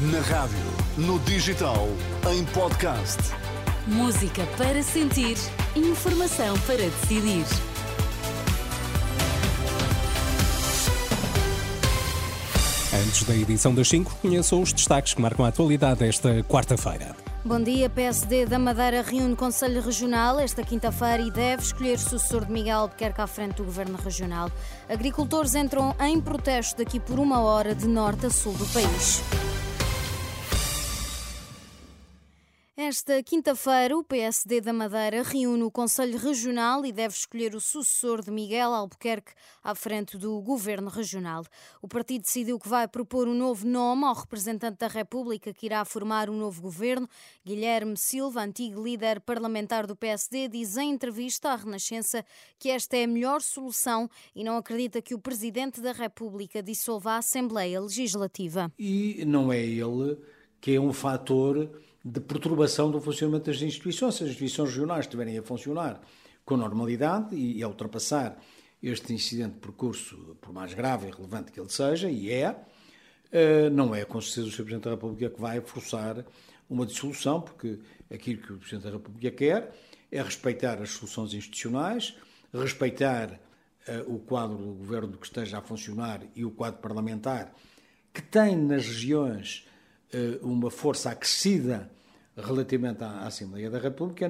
Na rádio, no digital, em podcast. Música para sentir, informação para decidir. Antes da edição das 5, conheçam os destaques que marcam a atualidade desta quarta-feira. Bom dia, PSD da Madeira reúne Conselho Regional esta quinta-feira e deve escolher sucessor de Miguel Albuquerque à frente do Governo Regional. Agricultores entram em protesto daqui por uma hora de norte a sul do país. Esta quinta-feira, o PSD da Madeira reúne o Conselho Regional e deve escolher o sucessor de Miguel Albuquerque à frente do Governo Regional. O partido decidiu que vai propor um novo nome ao representante da República que irá formar um novo governo. Guilherme Silva, antigo líder parlamentar do PSD, diz em entrevista à Renascença que esta é a melhor solução e não acredita que o Presidente da República dissolva a Assembleia Legislativa. E não é ele que é um fator de perturbação do funcionamento das instituições. Se as instituições regionais estiverem a funcionar com normalidade e a ultrapassar este incidente de percurso, por mais grave e relevante que ele seja, e é, eh, não é com certeza o Sr. Presidente da República que vai forçar uma dissolução, porque aquilo que o Presidente da República quer é respeitar as soluções institucionais, respeitar eh, o quadro do governo que esteja a funcionar e o quadro parlamentar, que tem nas regiões uma força acrescida relativamente à Assembleia da República.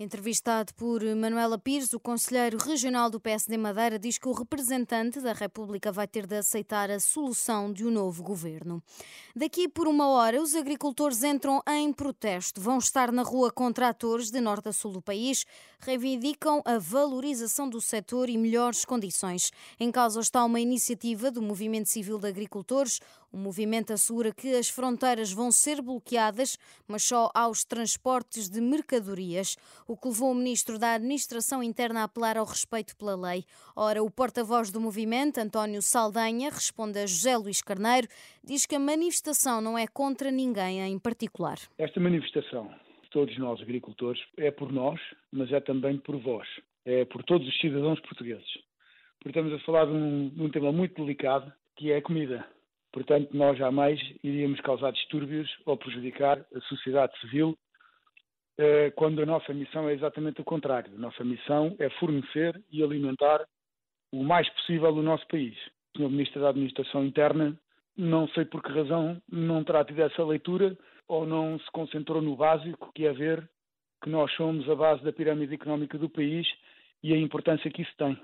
Entrevistado por Manuela Pires, o conselheiro regional do PSD Madeira diz que o representante da República vai ter de aceitar a solução de um novo governo. Daqui por uma hora, os agricultores entram em protesto. Vão estar na rua com tratores de norte a sul do país, reivindicam a valorização do setor e melhores condições. Em causa está uma iniciativa do Movimento Civil de Agricultores. O movimento assegura que as fronteiras vão ser bloqueadas, mas só aos transportes de mercadorias o que levou o ministro da Administração Interna a apelar ao respeito pela lei. Ora, o porta-voz do movimento, António Saldanha, responde a José Luís Carneiro, diz que a manifestação não é contra ninguém em particular. Esta manifestação, todos nós agricultores, é por nós, mas é também por vós, é por todos os cidadãos portugueses. Porque estamos a falar de um, de um tema muito delicado, que é a comida. Portanto, nós jamais iríamos causar distúrbios ou prejudicar a sociedade civil eh, quando a nossa missão é exatamente o contrário. A nossa missão é fornecer e alimentar o mais possível o nosso país. O Sr. Ministro da Administração Interna, não sei por que razão, não terá tido essa leitura ou não se concentrou no básico, que é ver que nós somos a base da pirâmide económica do país e a importância que isso tem.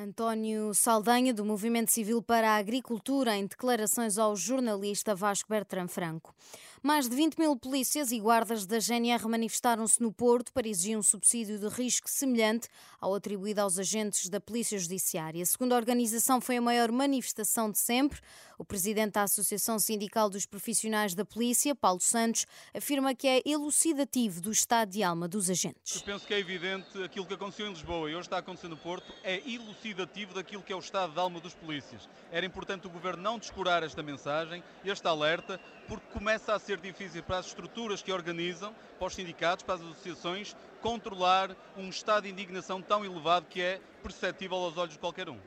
António Saldanha, do Movimento Civil para a Agricultura, em declarações ao jornalista Vasco Bertrand Franco. Mais de 20 mil polícias e guardas da GNR manifestaram-se no Porto para exigir um subsídio de risco semelhante ao atribuído aos agentes da Polícia Judiciária. Segundo a organização, foi a maior manifestação de sempre. O presidente da Associação Sindical dos Profissionais da Polícia, Paulo Santos, afirma que é elucidativo do estado de alma dos agentes. Eu penso que é evidente aquilo que aconteceu em Lisboa e hoje está a acontecer no Porto é elucidativo daquilo que é o estado de alma dos polícias. Era importante o governo não descurar esta mensagem, este alerta, porque começa a ser difícil para as estruturas que organizam, para os sindicatos, para as associações, controlar um estado de indignação tão elevado que é perceptível aos olhos de qualquer um.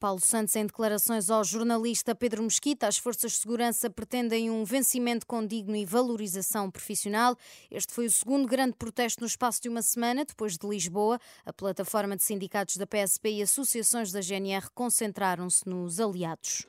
Paulo Santos, em declarações ao jornalista Pedro Mesquita, as forças de segurança pretendem um vencimento condigno e valorização profissional. Este foi o segundo grande protesto no espaço de uma semana, depois de Lisboa. A plataforma de sindicatos da PSP e associações da GNR concentraram-se nos aliados.